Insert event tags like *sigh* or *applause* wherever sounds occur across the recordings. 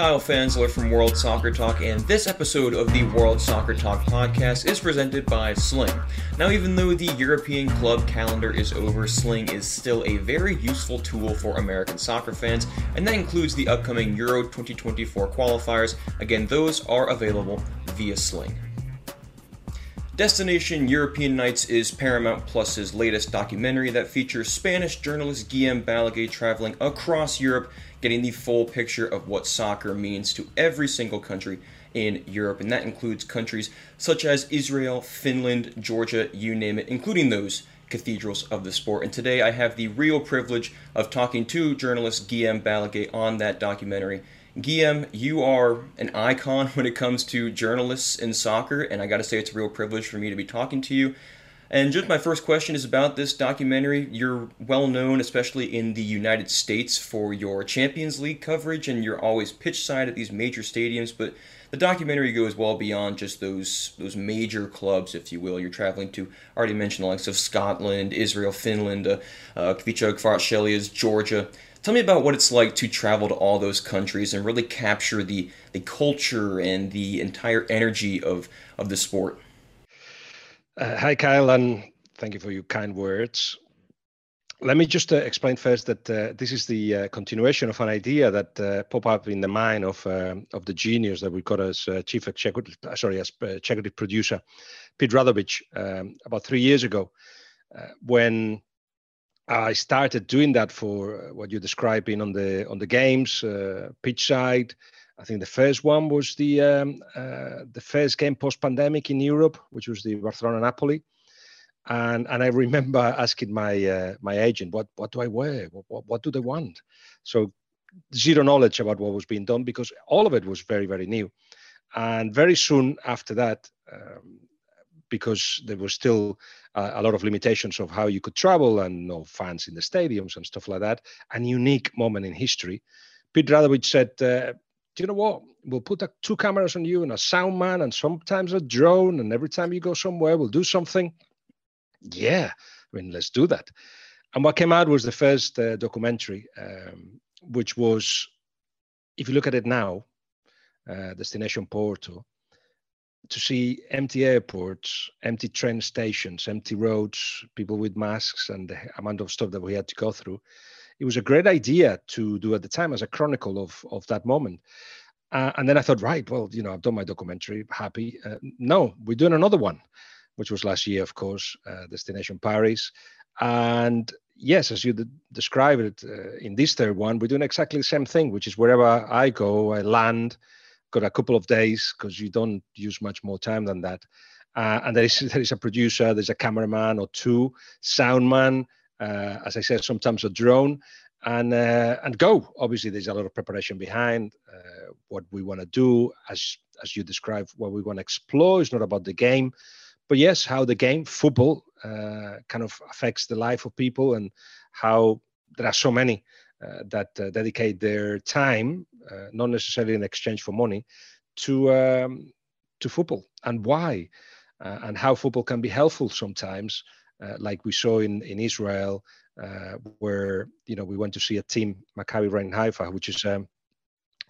Kyle Fansler from World Soccer Talk, and this episode of the World Soccer Talk podcast is presented by Sling. Now, even though the European club calendar is over, Sling is still a very useful tool for American soccer fans, and that includes the upcoming Euro 2024 qualifiers. Again, those are available via Sling. Destination European Nights is Paramount Plus's latest documentary that features Spanish journalist Guillem Balagué traveling across Europe getting the full picture of what soccer means to every single country in Europe, and that includes countries such as Israel, Finland, Georgia, you name it, including those cathedrals of the sport. And today I have the real privilege of talking to journalist Guillem Balagué on that documentary. Guillem, you are an icon *laughs* when it comes to journalists in soccer, and I got to say it's a real privilege for me to be talking to you. And just my first question is about this documentary. You're well known, especially in the United States, for your Champions League coverage, and you're always pitch side at these major stadiums. But the documentary goes well beyond just those those major clubs, if you will. You're traveling to I already mentioned the likes of Scotland, Israel, Finland, uh, uh, Georgia. Tell me about what it's like to travel to all those countries and really capture the the culture and the entire energy of of the sport. Uh, hi, Kyle, and thank you for your kind words. Let me just uh, explain first that uh, this is the uh, continuation of an idea that uh, popped up in the mind of uh, of the genius that we got as chief executive, sorry, as executive producer, Pete Radovich, um, about three years ago, when I started doing that for what you're describing on the on the games, pitch side, I think the first one was the um, uh, the first game post pandemic in Europe, which was the Barcelona Napoli, and and I remember *laughs* asking my uh, my agent, what what do I wear? What, what, what do they want? So zero knowledge about what was being done because all of it was very very new, and very soon after that. Um, because there was still uh, a lot of limitations of how you could travel and no fans in the stadiums and stuff like that. A unique moment in history. Pete Radovich said, uh, you know what? We'll put a, two cameras on you and a sound man and sometimes a drone. And every time you go somewhere, we'll do something. Yeah, I mean, let's do that. And what came out was the first uh, documentary, um, which was, if you look at it now, uh, Destination Porto, to see empty airports, empty train stations, empty roads, people with masks, and the amount of stuff that we had to go through it was a great idea to do at the time as a chronicle of of that moment. Uh, and then I thought, right, well, you know, I've done my documentary, happy. Uh, no, we're doing another one, which was last year, of course, uh, Destination Paris. And yes, as you d- described it uh, in this third one, we're doing exactly the same thing, which is wherever I go, I land, got a couple of days because you don't use much more time than that. Uh, and there is *laughs* there is a producer, there's a cameraman or two, sound man, uh, as I said, sometimes a drone, and uh, and go. Obviously, there's a lot of preparation behind uh, what we want to do, as as you described, what we want to explore. It's not about the game, but yes, how the game football uh, kind of affects the life of people, and how there are so many uh, that uh, dedicate their time, not necessarily in exchange for money, to um, to football, and why, and how football can be helpful sometimes like we saw in in Israel, uh, where you know we went to see a team Maccabi Rein Haifa, which is um,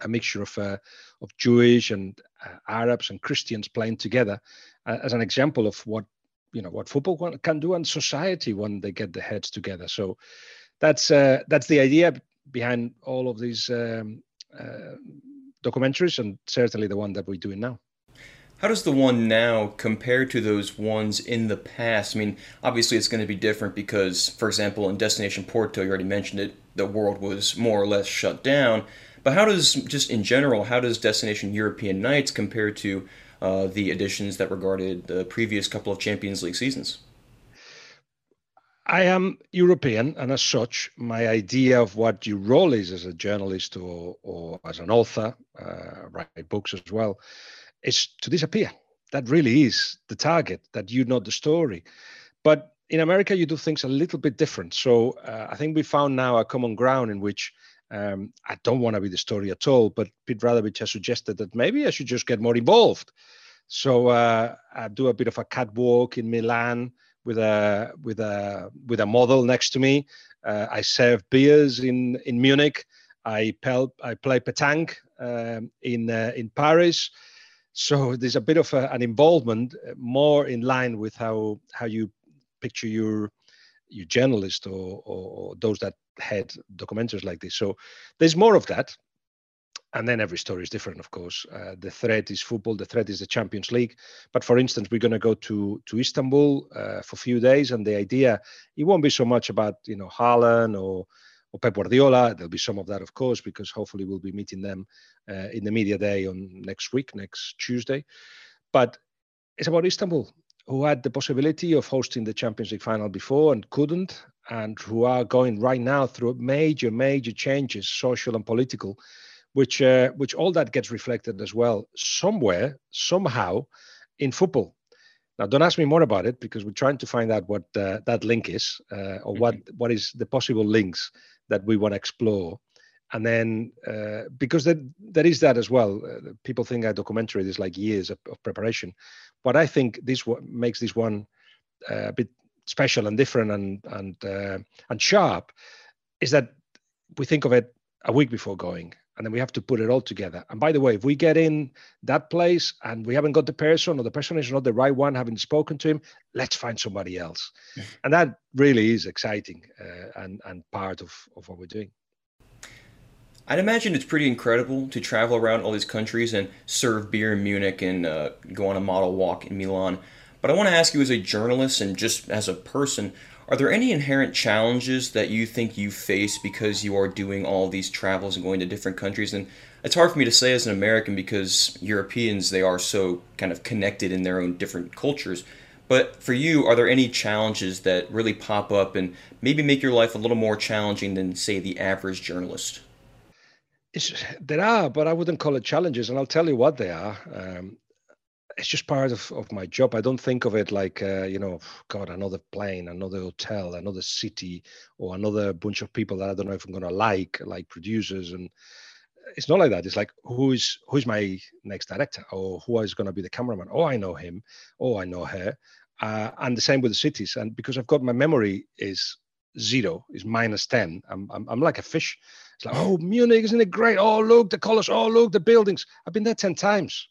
a mixture of uh, of Jewish and uh, Arabs and Christians playing together, uh, as an example of what you know what football can do and society when they get their heads together. So that's uh, that's the idea behind all of these um, documentaries, and certainly the one that we're doing now. How does the one now compare to those ones in the past? I mean, obviously it's going to be different because, for example, in Destination Porto, you already mentioned it, the world was more or less shut down. But how does, just in general, how does Destination European Nights compare to uh, the editions that regarded the previous couple of Champions League seasons? I am European, and as such, my idea of what your role is as a journalist or, or as an author, uh, write books as well, is to disappear. That really is the target, that you know the story. But in America, you do things a little bit different. So uh, I think we found now a common ground in which um, I don't want to be the story at all, but Pete Radovich has suggested that maybe I should just get more involved. So uh, I do a bit of a catwalk in Milan with a with a with a model next to me. Uh, I serve beers in in Munich. I, pel- I play petanque um, in uh, in Paris. So there's a bit of a, an involvement uh, more in line with how how you picture your your journalist or, or, those that head documentaries like this. So there's more of that. And then every story is different of course. Uh, the threat is football the threat is the champions league. But for instance we're going to go to to istanbul uh, for a few days. And the idea it won't be so much about you know Haaland or or Pep Guardiola. There'll be some of that, of course, because hopefully we'll be meeting them uh, in the media day on next week, next Tuesday. But it's about Istanbul, who had the possibility of hosting the Champions League final before and couldn't, and who are going right now through major, major changes, social and political, which uh, which all that gets reflected as well somewhere somehow in football now don't ask me more about it because we're trying to find out what uh, that link is uh, or what mm-hmm. what is the possible links that we want to explore. And then uh, because there, there is that as well uh, people think a documentary is like years of, of, preparation. But i think this makes this one uh, a bit special and different and and and sharp is that we think of it a week before going and then we have to put it all together. And by the way, if we get in that place and we haven't got the person or the person is not the right one, having spoken to him, let's find somebody else. and that really is exciting uh, and, and part of, of what we're doing. I'd imagine it's pretty incredible to travel around all these countries and serve beer in Munich and uh, go on a model walk in Milan. But I want to ask you, as a journalist and just as a person, are there any inherent challenges that you think you face because you are doing all these travels and going to different countries? And it's hard for me to say as an American because Europeans, they are so kind of connected in their own different cultures. But for you, are there any challenges that really pop up and maybe make your life a little more challenging than, say, the average journalist? It's, there are, but I wouldn't call it challenges, and I'll tell you what they are. Um, it's just part of, of my job. I don't think of it like, uh, you know, God, another plane, another hotel, another city, or another bunch of people that I don't know if I'm going to like, like producers. And it's not like that. It's like, who is who's my next director, or who is going to be the cameraman? Oh, I know him. Oh, I know her. Uh, and the same with the cities. And because I've got my memory is zero, is minus ten. I'm I'm, I'm like a fish. It's like, oh, Munich, isn't it great? Oh, look the colors. Oh, look the buildings. I've been there ten times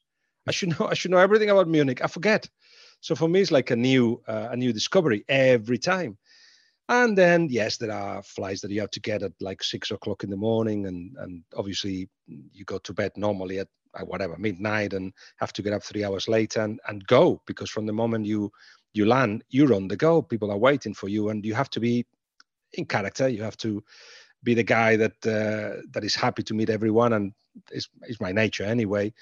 I should know I should know everything about Munich. I forget. So for me, it's like a new uh, a new discovery every time. And then yes, there are flights that you have to get at like six o'clock in the morning, and and obviously you go to bed normally at, at whatever midnight, and have to get up three hours later and and go because from the moment you you land, you're on the go. People are waiting for you, and you have to be in character. You have to be the guy that uh, that is happy to meet everyone, and is is my nature anyway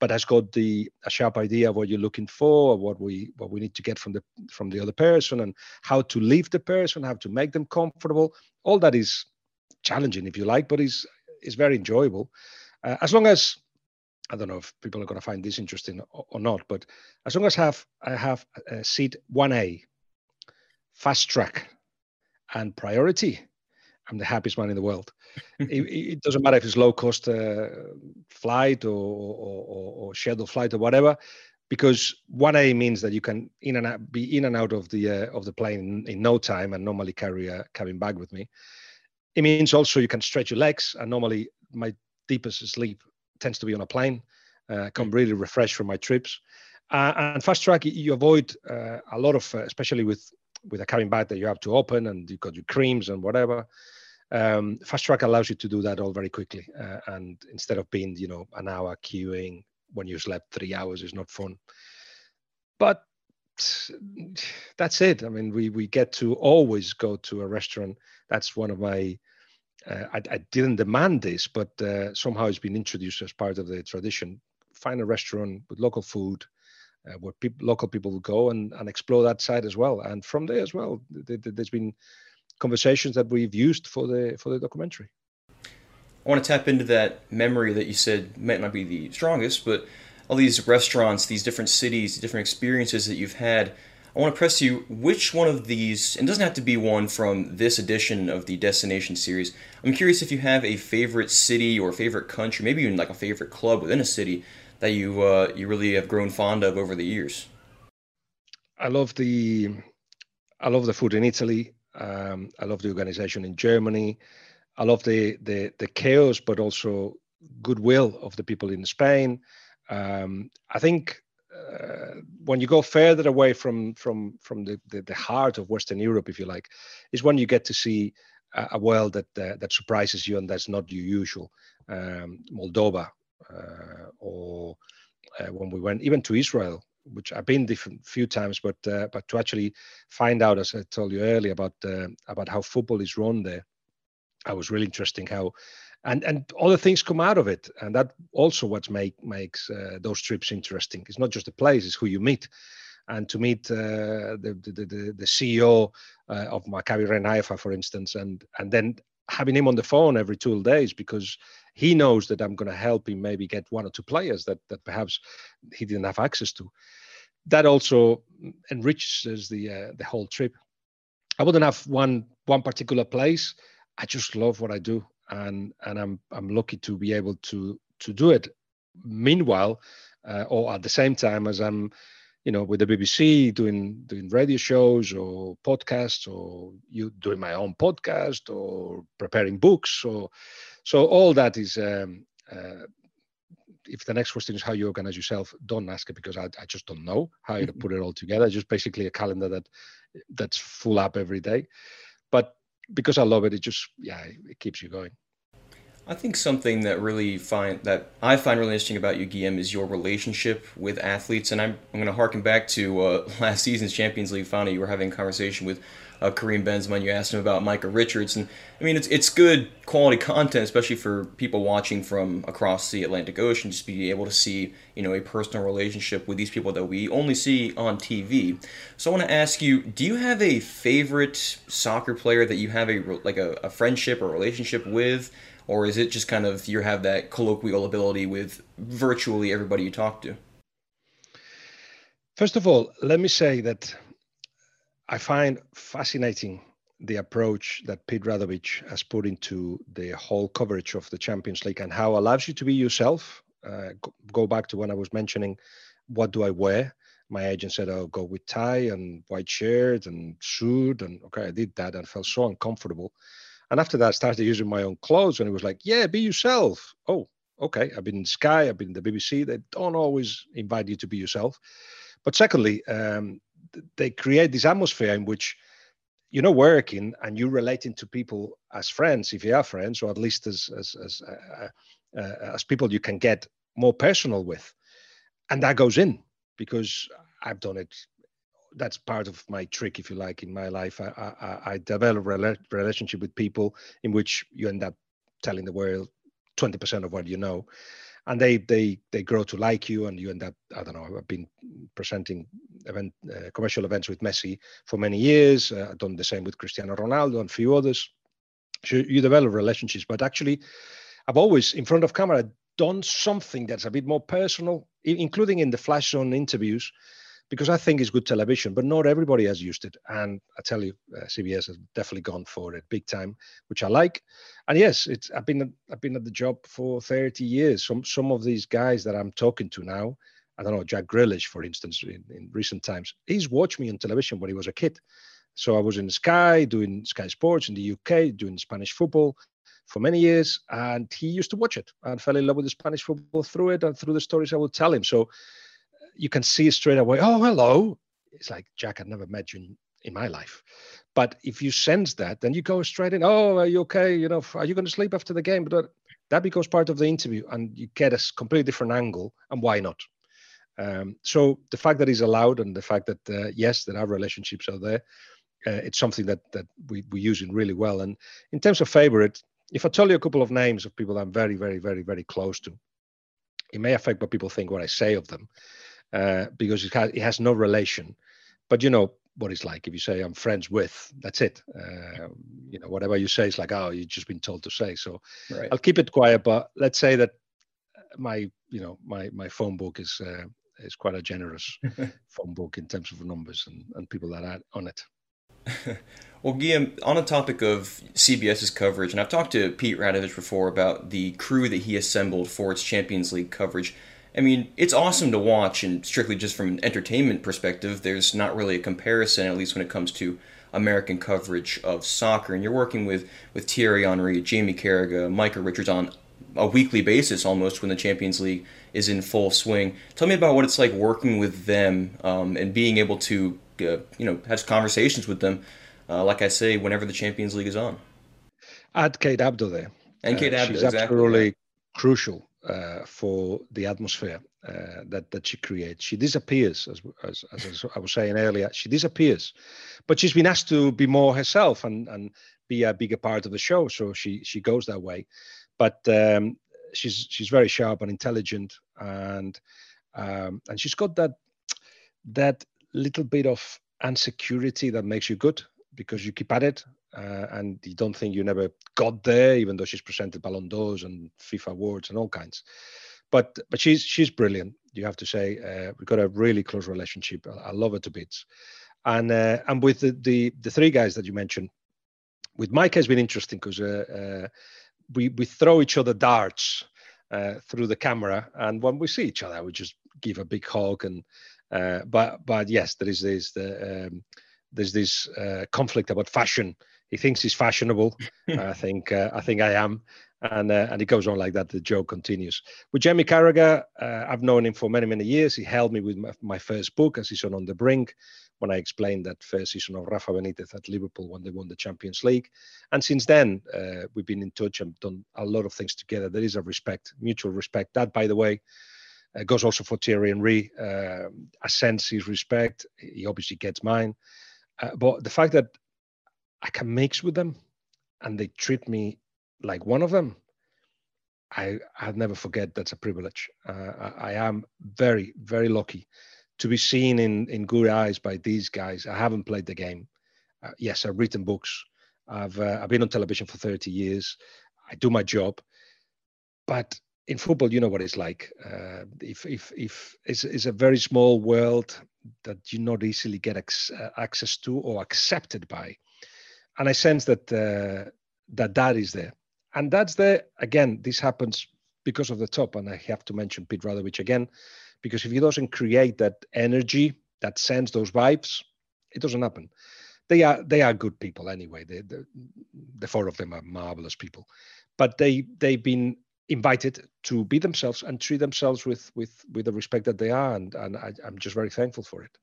but has got the a sharp idea of what you're looking for, what we what we need to get from the from the other person, and how to leave the person, how to make them comfortable. All that is challenging, if you like, but is is very enjoyable, uh, as long as I don't know if people are going to find this interesting or, or not, but as long as I have I have a seat one A, fast track, and priority, I'm the happiest man in the world. *laughs* it, it, doesn't matter if it's low cost uh, flight or, or, or, scheduled flight or whatever, because one A means that you can in and out, be in and out of the uh, of the plane in, in, no time, and normally carry a cabin bag with me. It means also you can stretch your legs, and normally my deepest sleep tends to be on a plane. Uh, come really refreshed from my trips. Uh, and fast track, you avoid uh, a lot of, uh, especially with with a cabin bag that you have to open, and you've got your creams and whatever um, fast track allows you to do that all very quickly uh, and instead of being you know an hour queuing when you slept three hours is not fun. But that's it. I mean we we get to always go to a restaurant. That's one of my uh, I, I, didn't demand this but uh, somehow it's been introduced as part of the tradition. Find a restaurant with local food uh, where people, local people will go and, and explore that side as well. And from there as well there's been conversations that we've used for the for the documentary. I want to tap into that memory that you said might not be the strongest, but all these restaurants, these different cities, different experiences that you've had. I want to press you which one of these, and doesn't have to be one from this edition of the Destination series. I'm curious if you have a favorite city or favorite country, maybe even like a favorite club within a city that you uh, you really have grown fond of over the years. I love the I love the food in Italy. Um, I love the organization in Germany. I love the the the chaos, but also goodwill of the people in Spain. Um, I think uh, when you go further away from from from the, the, the heart of Western Europe, if you like, is when you get to see a, a world that uh, that surprises you and that's not your usual. Um, Moldova, uh, or uh, when we went even to Israel, which I've been different a few times, but uh, but to actually find out, as I told you earlier, about about how football is run there, I was really interesting how and and other things come out of it. And that also what make makes uh, those trips interesting. It's not just the place it's who you meet. And to meet uh, the, the, the the CEO uh, of Maccabi Ren Haifa, for instance, and and then having him on the phone every two days because he knows that I'm going to help him maybe get one or two players that that perhaps he didn't have access to. That also enriches the uh, the whole trip. I wouldn't have one one particular place. I just love what I do and and I'm I'm lucky to be able to to do it. Meanwhile, uh, or at the same time as I'm, you know, with the BBC doing doing radio shows or podcasts, or you doing my own podcast or preparing books, or so all that is. Um, uh, if the next question is how you organize yourself, don't ask it because I, I just don't know how to put it all together. Just basically a calendar that that's full up every day. But because I love it, it just yeah, it keeps you going. I think something that really find that I find really interesting about you, Guillem, is your relationship with athletes, and I'm I'm going to harken back to uh, *laughs* last season's Champions League final. You were having a conversation with uh, Karim Benzema, and you asked him about Micah Richards, and I mean it's it's good quality content, especially for people watching from across the Atlantic Ocean, just be able to see you know a personal relationship with these people that we only see on TV. So I want to ask you, do you have a favorite soccer player that you have a like a, a friendship or relationship with? Or is it just kind of you have that colloquial ability with virtually everybody you talk to? First of all, let me say that I find fascinating the approach that Pete Radovich has put into the whole coverage of the Champions League and how allows you to be yourself. Uh, go back to when I was mentioning what do I wear. My agent said, "Oh, go with tie and white shirt and suit," and okay, I did that and felt so uncomfortable. And after that, I started using my own clothes, and it was like, yeah, be yourself. Oh, okay. I've been in Sky, I've been in the BBC. They don't always invite you to be yourself. But secondly, um, they create this atmosphere in which you're not working and you're relating to people as friends, if you are friends, or at least as as as uh, uh, as people you can get more personal with, and that goes in because I've done it that's part of my trick, if you like, in my life. I, I, I develop a relationship with people in which you end up telling the world 20% of what you know and they they they grow to like you and you end up i don't know i've been presenting event uh, commercial events with messi for many years uh, i've done the same with cristiano ronaldo and a few others so you develop relationships but actually i've always in front of camera done something that's a bit more personal including in the flash zone interviews because I think it's good television, but not everybody has used it. And I tell you, uh, CBS has definitely gone for it big time, which I like. And yes, it's I've been I've been at the job for 30 years. Some some of these guys that I'm talking to now, I don't know, Jack Grealish, for instance, in, in recent times, he's watched me on television when he was a kid. So I was in Sky doing Sky Sports in the UK, doing Spanish football for many years, and he used to watch it and fell in love with the Spanish football through it and through the stories I would tell him. So you can see straight away, oh, hello. It's like, Jack, I've never met you in, in my life. But if you sense that, then you go straight in, oh, are you okay? You know, are you going to sleep after the game? But that becomes part of the interview and you get a completely different angle. And why not? Um, so the fact that he's allowed and the fact that, uh, yes, that our relationships are there, uh, it's something that, that we, we use in really well. And in terms of favorite, if I tell you a couple of names of people I'm very, very, very, very close to, it may affect what people think what I say of them. Uh, because it has, it has no relation. But you know what it's like if you say I'm friends with, that's it. Uh, you know, whatever you say is like, oh, you've just been told to say. So right. I'll keep it quiet. But let's say that my, you know, my my phone book is uh, is quite a generous *laughs* phone book in terms of numbers and, and people that are on it. *laughs* well, Guillem, on the topic of CBS's coverage, and I've talked to Pete Radovich before about the crew that he assembled for its Champions League coverage. I mean, it's awesome to watch, and strictly just from an entertainment perspective, there's not really a comparison, at least when it comes to American coverage of soccer. And you're working with, with Thierry Henry, Jamie Carragher, Micah Richards on a weekly basis almost when the Champions League is in full swing. Tell me about what it's like working with them um, and being able to, uh, you know, have conversations with them. Uh, like I say, whenever the Champions League is on. Add Kate Abdo there. And Kate uh, Abdo, she's exactly. absolutely crucial uh, for the atmosphere uh, that that she creates. She disappears, as, as, as I was saying earlier. She disappears, but she's been asked to be more herself and and be a bigger part of the show. So she she goes that way, but um, she's she's very sharp and intelligent, and um, and she's got that that little bit of insecurity that makes you good because you keep at it uh, and you don't think you never got there, even though she's presented Ballon d'Ors and FIFA awards and all kinds. But but she's she's brilliant. You have to say uh, we've got a really close relationship. I, I love her to bits, and uh, and with the, the, the three guys that you mentioned, with Mike has been interesting because uh, uh, we we throw each other darts uh, through the camera, and when we see each other, we just give a big hug and. but but yes, there is this the, um, there's this conflict about fashion he thinks he's fashionable. *laughs* I think uh, I think I am, and uh, and it goes on like that. The joke continues. With Jamie Carragher, uh, I've known him for many many years. He helped me with my, my, first book, A Season on the Brink, when I explained that first season of Rafa Benitez at Liverpool when they won the Champions League. And since then, uh, we've been in touch and done a lot of things together. There is a respect, mutual respect. That, by the way. Uh, goes also for Thierry Henry. Uh, I sense his respect. He obviously gets mine. Uh, but the fact that I can mix with them and they treat me like one of them, I, I'll never forget that's a privilege. Uh, I, I, am very, very lucky to be seen in, in good eyes by these guys. I haven't played the game. Uh, yes, I've written books. I've, uh, I've been on television for 30 years. I do my job. But in football, you know what it's like. Uh, if, if, if it's, it's, a very small world that you not easily get ex- uh, access to or accepted by and I sense that uh, that that is there, and that's there again. This happens because of the top, and I have to mention Pete Radovich again, because if he doesn't create that energy, that sense, those vibes, it doesn't happen. They are they are good people anyway. They, the, the four of them are marvelous people, but they they've been invited to be themselves and treat themselves with with with the respect that they are, and and I, I'm just very thankful for it.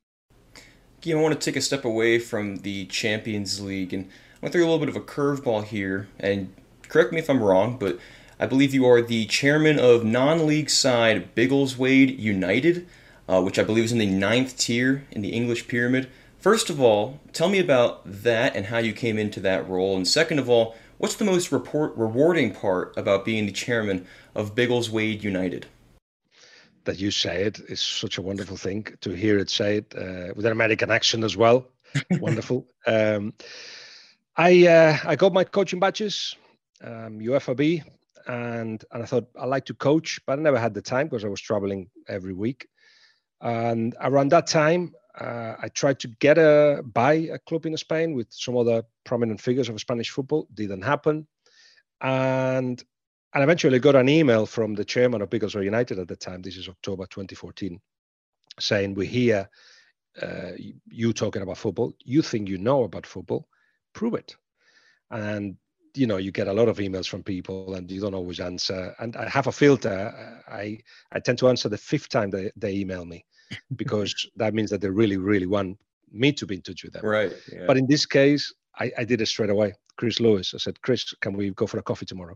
I want to take a step away from the Champions League and I went through a little bit of a curveball here. And correct me if I'm wrong, but I believe you are the chairman of non-league side Biggleswade United, uh, which I believe is in the ninth tier in the English pyramid. First of all, tell me about that and how you came into that role. And second of all, what's the most report, rewarding part about being the chairman of Biggleswade United? That you say it is such a wonderful thing to hear it say it uh, with an American accent as well. *laughs* wonderful. Um, I uh, I got my coaching badges, um, UEFA B, and and I thought I like to coach, but I never had the time because I was traveling every week. And around that time, uh, I tried to get a buy a club in Spain with some other prominent figures of Spanish football. Didn't happen, and and eventually got an email from the chairman of Biggleswade United at the time. This is October 2014, saying we hear uh, you talking about football. You think you know about football, prove it. And you know you get a lot of emails from people and you don't always answer and i have a filter i i tend to answer the fifth time they, they email me *laughs* because that means that they really really want me to be in touch with them right yeah. but in this case I, I did it straight away chris lewis i said chris can we go for a coffee tomorrow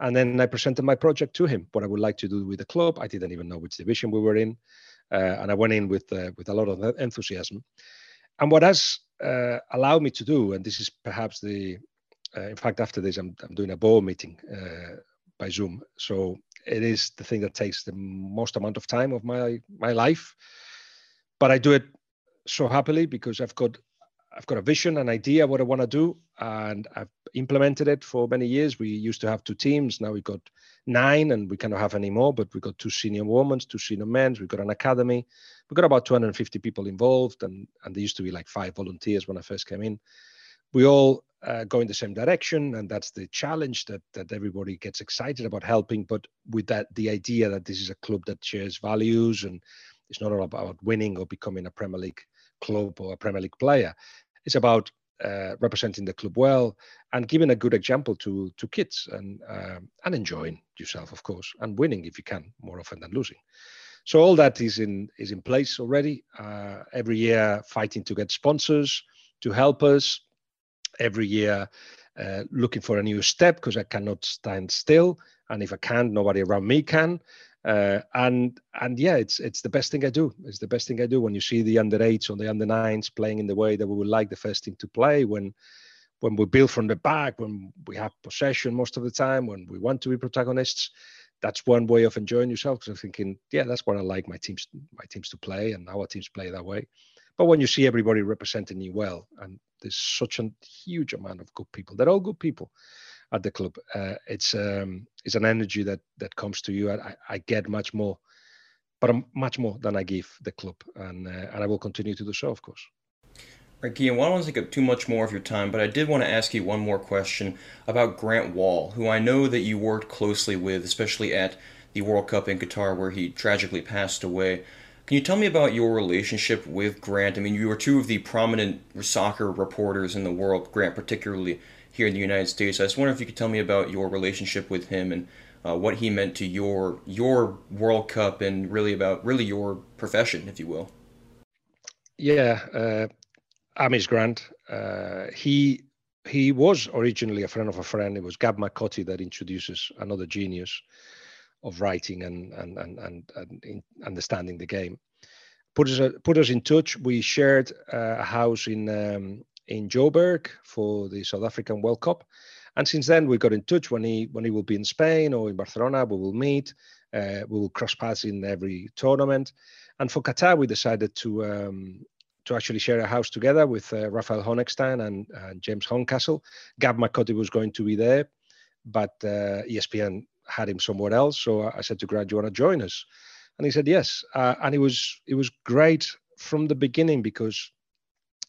and then I presented my project to him, what I would like to do with the club. I didn't even know which division we were in. Uh, and I went in with, uh, with a lot of enthusiasm. And what has uh, allowed me to do, and this is perhaps the, uh, in fact, after this, I'm, I'm doing a board meeting uh, by Zoom. So it is the thing that takes the most amount of time of my, my life. But I do it so happily because I've got I've got a vision, an idea what I want to do, and I've implemented it for many years. We used to have two teams. Now we got nine, and we cannot have any more. But we got two senior women's, two senior men's. We've got an academy. We've got about 250 people involved, and and there used to be like five volunteers when I first came in. We all uh, go in the same direction, and that's the challenge that that everybody gets excited about helping. But with that, the idea that this is a club that shares values, and it's not all about winning or becoming a Premier League club or a Premier League player. It's about uh, representing the club well, and giving a good example to to kids and uh, and enjoying yourself, of course, and winning if you can more often than losing. So all that is in is in place already. Uh, every year, fighting to get sponsors to help us. Every year, uh, looking for a new step because I cannot stand still, and if I can't, nobody around me can. Uh, and and yeah, it's it's the best thing I do. It's the best thing I do when you see the under eights or the under nines playing in the way that we would like the first team to play. When when we build from the back, when we have possession most of the time, when we want to be protagonists, that's one way of enjoying yourself. Because I'm thinking, yeah, that's what I like my teams my teams to play, and our teams play that way. But when you see everybody representing you well, and there's such a huge amount of good people, they're all good people at the club. Uh, it's um, it's an energy that that comes to you. I, I get much more, but I'm much more than I give the club, and uh, and I will continue to do so, of course. Right, Guillem, I don't want to take up too much more of your time, but I did want to ask you one more question about Grant Wahl, who I know that you worked closely with, especially at the World Cup in Qatar, where he tragically passed away. Can you tell me about your relationship with Grant? I mean, you were two of the prominent soccer reporters in the world, Grant particularly here in the United States. I just wonder if you could tell me about your relationship with him and uh, what he meant to your your World Cup and really about really your profession, if you will. Yeah, uh, Amish Grant. Uh, he he was originally a friend of a friend. It was Gab Marcotti that introduces another genius of writing and and and and, and understanding the game. Put us put us in touch. We shared a house in um, in Joburg for the South African World Cup, and since then we got in touch. When he when he will be in Spain or in Barcelona, we will meet. Uh, we will cross paths in every tournament. And for Qatar, we decided to um, to actually share a house together with uh, Raphael Honigstein and, and, James Horncastle. Gab Marcotti was going to be there, but uh, ESPN had him somewhere else. So I said to Grant, "Do you want to join us?" And he said yes. Uh, and it was it was great from the beginning because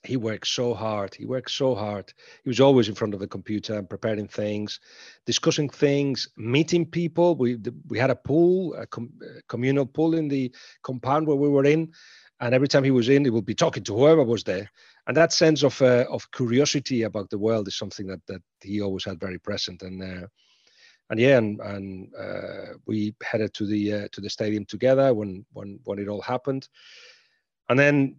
he worked so hard. He worked so hard. He was always in front of the computer and preparing things, discussing things, meeting people. We we had a pool, a, com, a communal pool in the compound where we were in, and every time he was in, he would be talking to whoever was there. And that sense of uh, of curiosity about the world is something that that he always had very present. And uh, and yeah, and, and uh, we headed to the uh, to the stadium together when when when it all happened, and then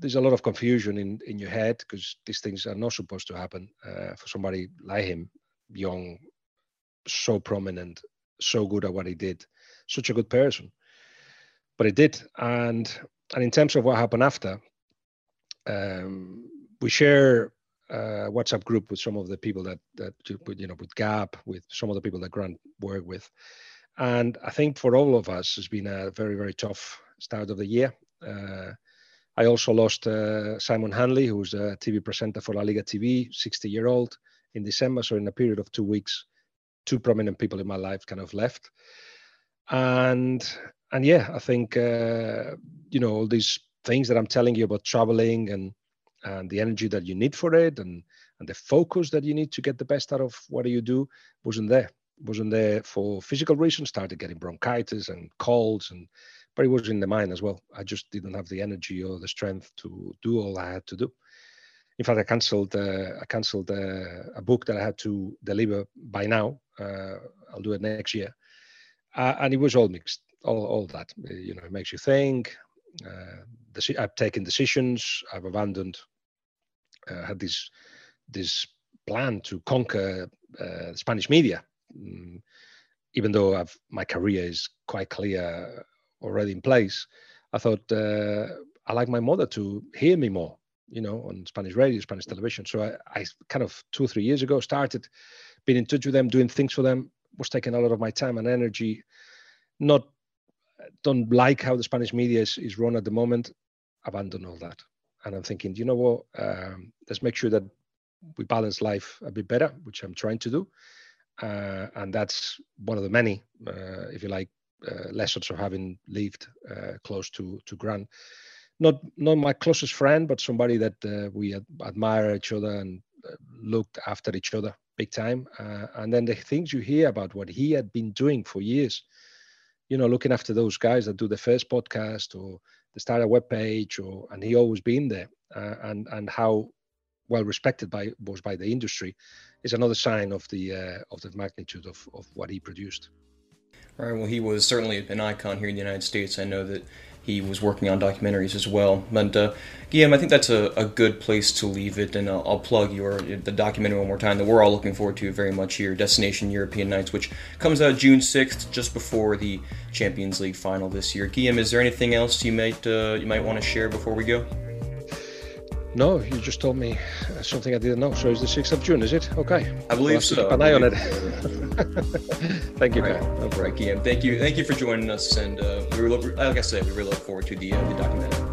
there's a lot of confusion in in your head because these things are not supposed to happen uh, for somebody like him, young, so prominent, so good at what he did, such a good person, but it did, and and in terms of what happened after, um, we share uh, WhatsApp group with some of the people that that you know with Gab, with some of the people that Grant worked with, and I think for all of us, it's been a very very tough start of the year. Uh, I also lost uh, Simon Hanley, who's a TV presenter for La Liga TV, 60 year old, in December. So in a period of two weeks, two prominent people in my life kind of left, and and yeah, I think uh, you know all these things that I'm telling you about traveling and and the energy that you need for it and and the focus that you need to get the best out of what you do wasn't there wasn't there for physical reasons started getting bronchitis and colds and but it was in the mind as well. I just didn't have the energy or the strength to do all i had to do. In fact i cancelled uh, i cancelled uh, a book that i had to deliver by now uh, i'll do it next year. Uh, and it was all mixed all, all that. You know it makes you think uh, I've taken decisions. I've abandoned had this this plan to conquer uh, Spanish media, um, even though I've, my career is quite clear already in place. I thought uh, I like my mother to hear me more, you know, on Spanish radio, Spanish television. So I, I kind of two or three years ago started being in touch with them, doing things for them. Was taking a lot of my time and energy. Not don't like how the Spanish media is, is run at the moment. Abandon all that and I'm thinking, you know what? Um, let's make sure that we balance life a bit better, which I'm trying to do. Uh, and that's one of the many, uh, if you like, uh, lessons of having lived uh, close to to Grant. Not not my closest friend, but somebody that uh, we ad- admire each other and uh, looked after each other big time. and then the things you hear about what he had been doing for years, you know, looking after those guys that do the first podcast or the start a web page or and he always been there uh, and and how well respected by was by the industry, is another sign of the uh, of the magnitude of, of what he produced. All right. Well, he was certainly an icon here in the United States. I know that he was working on documentaries as well. But uh, Guillem, I think that's a, a good place to leave it, and I'll, I'll, plug your the documentary one more time that we're all looking forward to very much here, Destination European Nights, which comes out June sixth, just before the Champions League final this year. Guillem, is there anything else you might uh, you might want to share before we go? No, you just told me something I didn't know. So it's the 6th of June, is it? Okay. I believe so. Keep an eye on it. *laughs* *laughs* thank you, All right. Guillem. Thank you. Thank you for joining us. And uh, we look, like I said, we really look forward to the, uh, the documentary.